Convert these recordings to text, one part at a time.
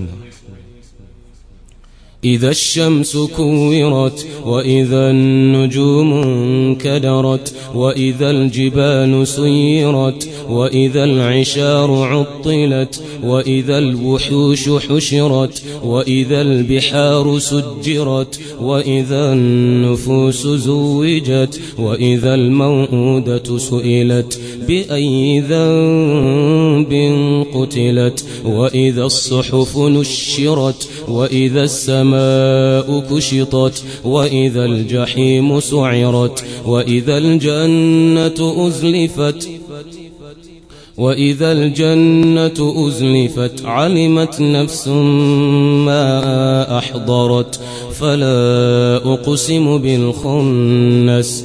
嗯 إذا الشمس كورت وإذا النجوم انكدرت وإذا الجبال سيرت وإذا العشار عطلت وإذا الوحوش حشرت وإذا البحار سجرت وإذا النفوس زوجت وإذا الموءودة سئلت بأي ذنب قتلت وإذا الصحف نشرت وإذا السماء كشطت وإذا الجحيم سعرت وإذا الجنة أزلفت وإذا الجنة أزلفت علمت نفس ما أحضرت فلا أقسم بالخنس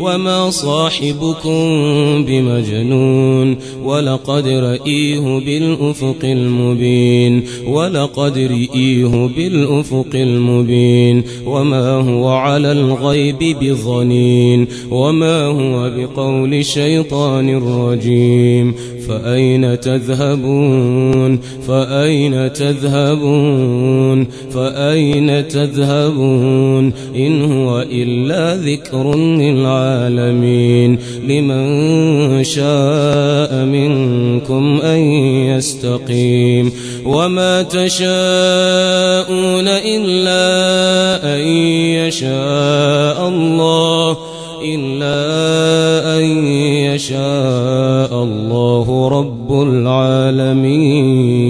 وما صاحبكم بمجنون ولقد رئيه بالأفق المبين ولقد رئيه بالأفق المبين وما هو على الغيب بظنين وما هو بقول شيطان رجيم فأين تذهبون؟ فأين تذهبون؟ فأين تذهبون؟ إن هو إلا ذكر للعالمين. لمن شاء منكم أن يستقيم. وما تشاءون إلا أن يشاء الله. إلا أن يشاء الله رب العالمين.